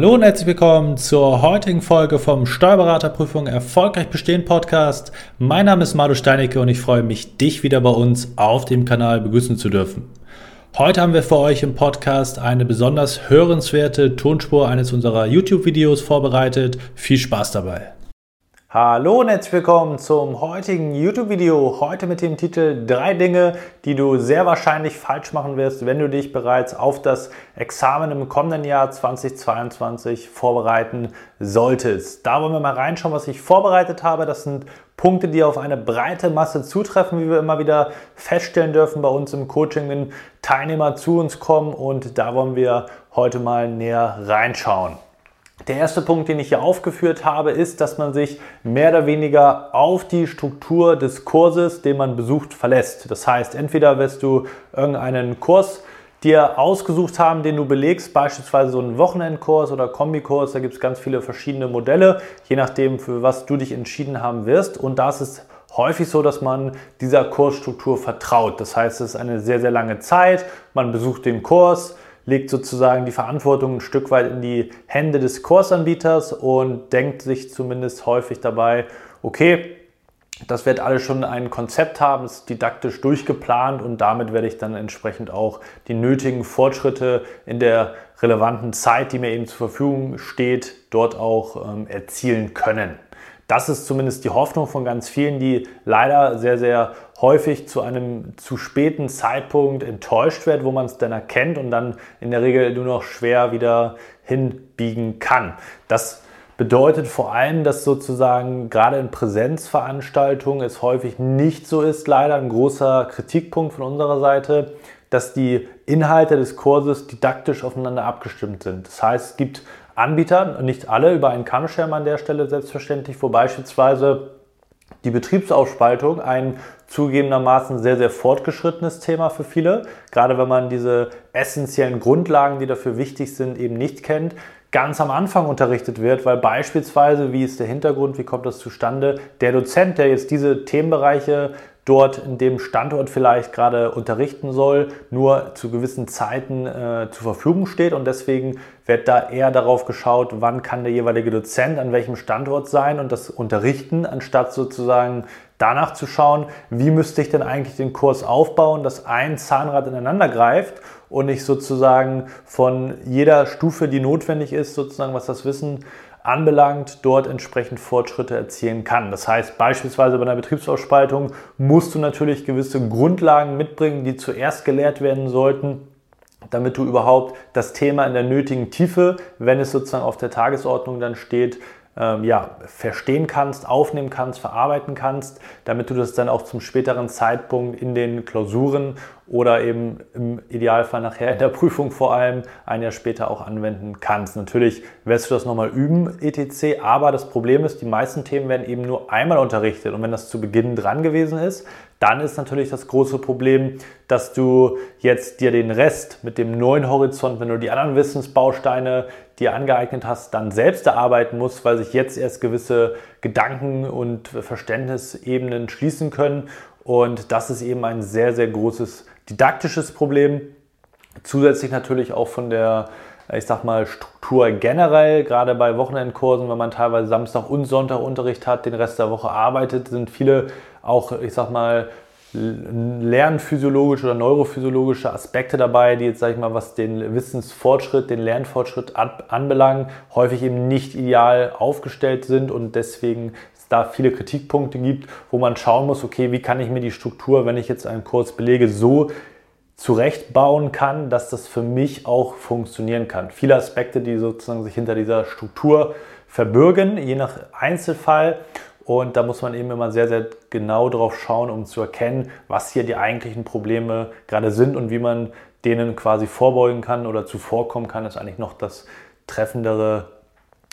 Hallo und herzlich willkommen zur heutigen Folge vom Steuerberaterprüfung Erfolgreich Bestehen Podcast. Mein Name ist Madu Steinecke und ich freue mich, dich wieder bei uns auf dem Kanal begrüßen zu dürfen. Heute haben wir für euch im Podcast eine besonders hörenswerte Tonspur eines unserer YouTube-Videos vorbereitet. Viel Spaß dabei! Hallo und herzlich willkommen zum heutigen YouTube-Video. Heute mit dem Titel Drei Dinge, die du sehr wahrscheinlich falsch machen wirst, wenn du dich bereits auf das Examen im kommenden Jahr 2022 vorbereiten solltest. Da wollen wir mal reinschauen, was ich vorbereitet habe. Das sind Punkte, die auf eine breite Masse zutreffen, wie wir immer wieder feststellen dürfen bei uns im Coaching, wenn Teilnehmer zu uns kommen. Und da wollen wir heute mal näher reinschauen. Der erste Punkt, den ich hier aufgeführt habe, ist, dass man sich mehr oder weniger auf die Struktur des Kurses, den man besucht, verlässt. Das heißt, entweder wirst du irgendeinen Kurs dir ausgesucht haben, den du belegst, beispielsweise so einen Wochenendkurs oder Kombikurs, da gibt es ganz viele verschiedene Modelle, je nachdem, für was du dich entschieden haben wirst. Und da ist es häufig so, dass man dieser Kursstruktur vertraut. Das heißt, es ist eine sehr, sehr lange Zeit, man besucht den Kurs, legt sozusagen die Verantwortung ein Stück weit in die Hände des Kursanbieters und denkt sich zumindest häufig dabei, okay, das wird alles schon ein Konzept haben, ist didaktisch durchgeplant und damit werde ich dann entsprechend auch die nötigen Fortschritte in der relevanten Zeit, die mir eben zur Verfügung steht, dort auch ähm, erzielen können. Das ist zumindest die Hoffnung von ganz vielen, die leider sehr, sehr häufig zu einem zu späten Zeitpunkt enttäuscht wird, wo man es dann erkennt und dann in der Regel nur noch schwer wieder hinbiegen kann. Das bedeutet vor allem, dass sozusagen gerade in Präsenzveranstaltungen es häufig nicht so ist, leider ein großer Kritikpunkt von unserer Seite, dass die Inhalte des Kurses didaktisch aufeinander abgestimmt sind. Das heißt, es gibt Anbieter, nicht alle über einen Kammschirm an der Stelle selbstverständlich, wo beispielsweise die Betriebsaufspaltung ein zugegebenermaßen sehr, sehr fortgeschrittenes Thema für viele, gerade wenn man diese essentiellen Grundlagen, die dafür wichtig sind, eben nicht kennt, ganz am Anfang unterrichtet wird, weil beispielsweise, wie ist der Hintergrund, wie kommt das zustande, der Dozent, der jetzt diese Themenbereiche dort in dem Standort vielleicht gerade unterrichten soll, nur zu gewissen Zeiten äh, zur Verfügung steht. Und deswegen wird da eher darauf geschaut, wann kann der jeweilige Dozent an welchem Standort sein und das unterrichten, anstatt sozusagen danach zu schauen, wie müsste ich denn eigentlich den Kurs aufbauen, dass ein Zahnrad ineinander greift und ich sozusagen von jeder Stufe, die notwendig ist, sozusagen was das Wissen anbelangt, dort entsprechend Fortschritte erzielen kann. Das heißt, beispielsweise bei einer Betriebsausspaltung musst du natürlich gewisse Grundlagen mitbringen, die zuerst gelehrt werden sollten, damit du überhaupt das Thema in der nötigen Tiefe, wenn es sozusagen auf der Tagesordnung dann steht, ähm, ja, verstehen kannst, aufnehmen kannst, verarbeiten kannst, damit du das dann auch zum späteren Zeitpunkt in den Klausuren oder eben im Idealfall nachher in der Prüfung vor allem ein Jahr später auch anwenden kannst. Natürlich wirst du das nochmal üben, etc. Aber das Problem ist, die meisten Themen werden eben nur einmal unterrichtet. Und wenn das zu Beginn dran gewesen ist, dann ist natürlich das große Problem, dass du jetzt dir den Rest mit dem neuen Horizont, wenn du die anderen Wissensbausteine dir angeeignet hast, dann selbst erarbeiten musst, weil sich jetzt erst gewisse Gedanken und Verständnisebenen schließen können. Und das ist eben ein sehr, sehr großes didaktisches Problem. Zusätzlich natürlich auch von der, ich sag mal, Struktur generell, gerade bei Wochenendkursen, wenn man teilweise Samstag und Sonntag Unterricht hat, den Rest der Woche arbeitet, sind viele auch, ich sag mal, lernphysiologische oder neurophysiologische Aspekte dabei, die jetzt, sag ich mal, was den Wissensfortschritt, den Lernfortschritt anbelangen, häufig eben nicht ideal aufgestellt sind und deswegen es da viele Kritikpunkte gibt, wo man schauen muss, okay, wie kann ich mir die Struktur, wenn ich jetzt einen Kurs belege, so zurechtbauen kann, dass das für mich auch funktionieren kann. Viele Aspekte, die sozusagen sich hinter dieser Struktur verbürgen, je nach Einzelfall und da muss man eben immer sehr, sehr genau drauf schauen, um zu erkennen, was hier die eigentlichen Probleme gerade sind und wie man denen quasi vorbeugen kann oder zuvorkommen kann, ist eigentlich noch das treffendere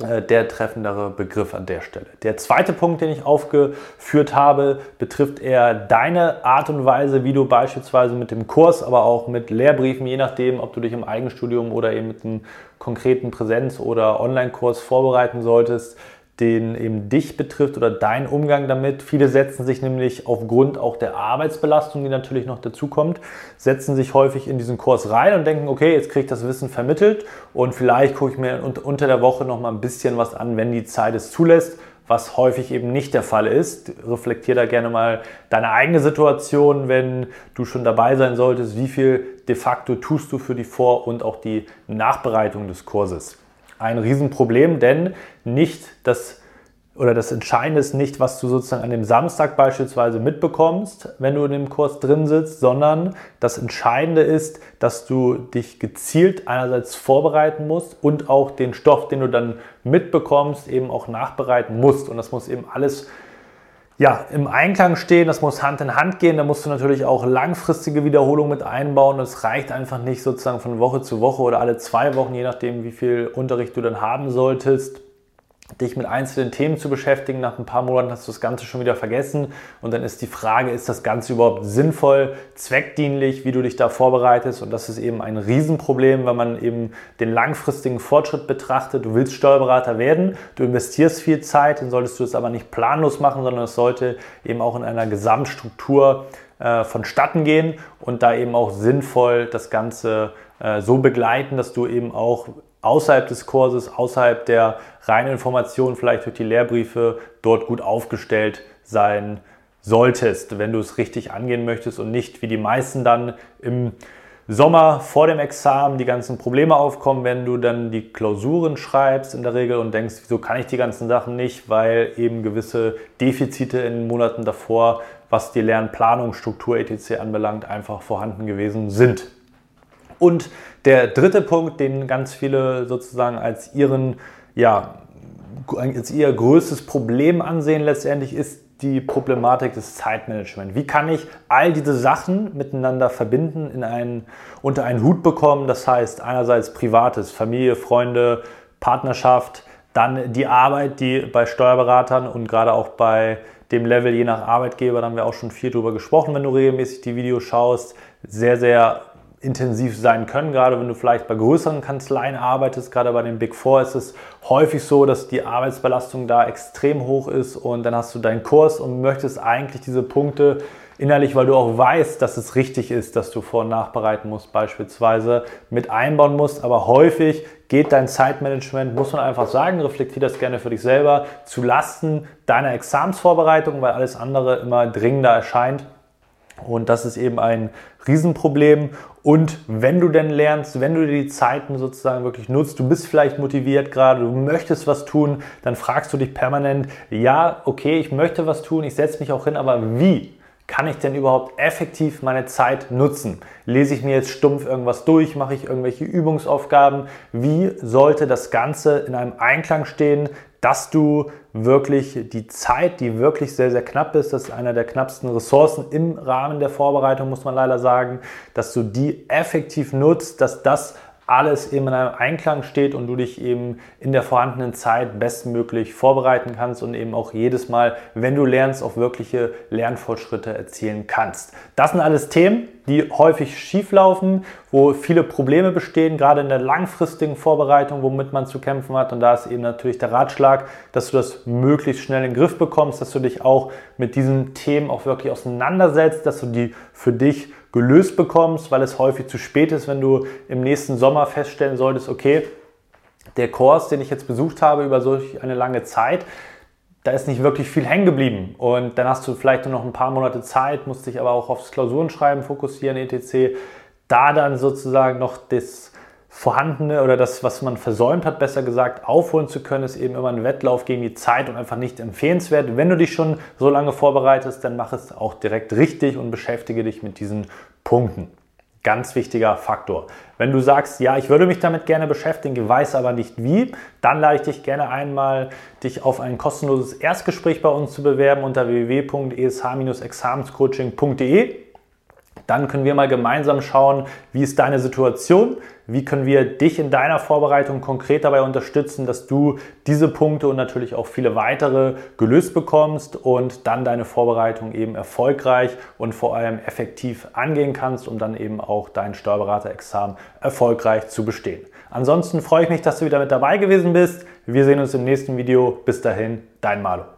äh, der treffendere Begriff an der Stelle. Der zweite Punkt, den ich aufgeführt habe, betrifft eher deine Art und Weise, wie du beispielsweise mit dem Kurs, aber auch mit Lehrbriefen, je nachdem, ob du dich im Eigenstudium oder eben mit einem konkreten Präsenz- oder Online-Kurs vorbereiten solltest, den eben dich betrifft oder dein Umgang damit. Viele setzen sich nämlich aufgrund auch der Arbeitsbelastung, die natürlich noch dazu kommt, setzen sich häufig in diesen Kurs rein und denken, okay, jetzt kriege ich das Wissen vermittelt und vielleicht gucke ich mir unter der Woche noch mal ein bisschen was an, wenn die Zeit es zulässt was häufig eben nicht der Fall ist. Reflektier da gerne mal deine eigene Situation, wenn du schon dabei sein solltest. Wie viel de facto tust du für die Vor- und auch die Nachbereitung des Kurses? Ein Riesenproblem, denn nicht das oder das Entscheidende ist nicht, was du sozusagen an dem Samstag beispielsweise mitbekommst, wenn du in dem Kurs drin sitzt, sondern das Entscheidende ist, dass du dich gezielt einerseits vorbereiten musst und auch den Stoff, den du dann mitbekommst, eben auch nachbereiten musst. Und das muss eben alles ja, im Einklang stehen, das muss Hand in Hand gehen, da musst du natürlich auch langfristige Wiederholungen mit einbauen. Das reicht einfach nicht sozusagen von Woche zu Woche oder alle zwei Wochen, je nachdem, wie viel Unterricht du dann haben solltest dich mit einzelnen Themen zu beschäftigen. Nach ein paar Monaten hast du das Ganze schon wieder vergessen. Und dann ist die Frage, ist das Ganze überhaupt sinnvoll, zweckdienlich, wie du dich da vorbereitest? Und das ist eben ein Riesenproblem, wenn man eben den langfristigen Fortschritt betrachtet. Du willst Steuerberater werden, du investierst viel Zeit, dann solltest du es aber nicht planlos machen, sondern es sollte eben auch in einer Gesamtstruktur äh, vonstatten gehen und da eben auch sinnvoll das Ganze äh, so begleiten, dass du eben auch außerhalb des Kurses, außerhalb der reinen Informationen, vielleicht durch die Lehrbriefe, dort gut aufgestellt sein solltest, wenn du es richtig angehen möchtest und nicht wie die meisten dann im Sommer vor dem Examen die ganzen Probleme aufkommen, wenn du dann die Klausuren schreibst in der Regel und denkst, wieso kann ich die ganzen Sachen nicht, weil eben gewisse Defizite in den Monaten davor, was die Lernplanung, Struktur etc. anbelangt, einfach vorhanden gewesen sind. Und der dritte Punkt, den ganz viele sozusagen als ihren, ja, als ihr größtes Problem ansehen letztendlich, ist die Problematik des Zeitmanagements. Wie kann ich all diese Sachen miteinander verbinden, in einen, unter einen Hut bekommen? Das heißt einerseits Privates, Familie, Freunde, Partnerschaft, dann die Arbeit, die bei Steuerberatern und gerade auch bei dem Level je nach Arbeitgeber, da haben wir auch schon viel drüber gesprochen, wenn du regelmäßig die Videos schaust, sehr, sehr intensiv sein können. Gerade wenn du vielleicht bei größeren Kanzleien arbeitest, gerade bei den Big Four ist es häufig so, dass die Arbeitsbelastung da extrem hoch ist und dann hast du deinen Kurs und möchtest eigentlich diese Punkte innerlich, weil du auch weißt, dass es richtig ist, dass du vor- und nachbereiten musst, beispielsweise mit einbauen musst. Aber häufig geht dein Zeitmanagement, muss man einfach sagen, reflektier das gerne für dich selber, zu Lasten deiner Examsvorbereitung, weil alles andere immer dringender erscheint. Und das ist eben ein Riesenproblem. Und wenn du denn lernst, wenn du die Zeiten sozusagen wirklich nutzt, du bist vielleicht motiviert gerade, du möchtest was tun, dann fragst du dich permanent, ja, okay, ich möchte was tun, ich setze mich auch hin, aber wie? Kann ich denn überhaupt effektiv meine Zeit nutzen? Lese ich mir jetzt stumpf irgendwas durch? Mache ich irgendwelche Übungsaufgaben? Wie sollte das Ganze in einem Einklang stehen, dass du wirklich die Zeit, die wirklich sehr, sehr knapp ist, das ist einer der knappsten Ressourcen im Rahmen der Vorbereitung, muss man leider sagen, dass du die effektiv nutzt, dass das alles eben in einem Einklang steht und du dich eben in der vorhandenen Zeit bestmöglich vorbereiten kannst und eben auch jedes Mal, wenn du lernst, auch wirkliche Lernfortschritte erzielen kannst. Das sind alles Themen, die häufig schief laufen, wo viele Probleme bestehen, gerade in der langfristigen Vorbereitung, womit man zu kämpfen hat. Und da ist eben natürlich der Ratschlag, dass du das möglichst schnell in den Griff bekommst, dass du dich auch mit diesen Themen auch wirklich auseinandersetzt, dass du die für dich gelöst bekommst, weil es häufig zu spät ist, wenn du im nächsten Sommer feststellen solltest, okay, der Kurs, den ich jetzt besucht habe über solch eine lange Zeit, da ist nicht wirklich viel hängen geblieben. Und dann hast du vielleicht nur noch ein paar Monate Zeit, musst dich aber auch aufs Klausurenschreiben fokussieren, etc. Da dann sozusagen noch das Vorhandene oder das, was man versäumt hat, besser gesagt, aufholen zu können, ist eben immer ein Wettlauf gegen die Zeit und einfach nicht empfehlenswert. Wenn du dich schon so lange vorbereitest, dann mach es auch direkt richtig und beschäftige dich mit diesen Punkten. Ganz wichtiger Faktor. Wenn du sagst, ja, ich würde mich damit gerne beschäftigen, weiß aber nicht wie, dann lade ich dich gerne einmal, dich auf ein kostenloses Erstgespräch bei uns zu bewerben unter www.esh-examenscoaching.de. Dann können wir mal gemeinsam schauen, wie ist deine Situation, wie können wir dich in deiner Vorbereitung konkret dabei unterstützen, dass du diese Punkte und natürlich auch viele weitere gelöst bekommst und dann deine Vorbereitung eben erfolgreich und vor allem effektiv angehen kannst, um dann eben auch dein Steuerberaterexamen erfolgreich zu bestehen. Ansonsten freue ich mich, dass du wieder mit dabei gewesen bist. Wir sehen uns im nächsten Video. Bis dahin, dein Malo.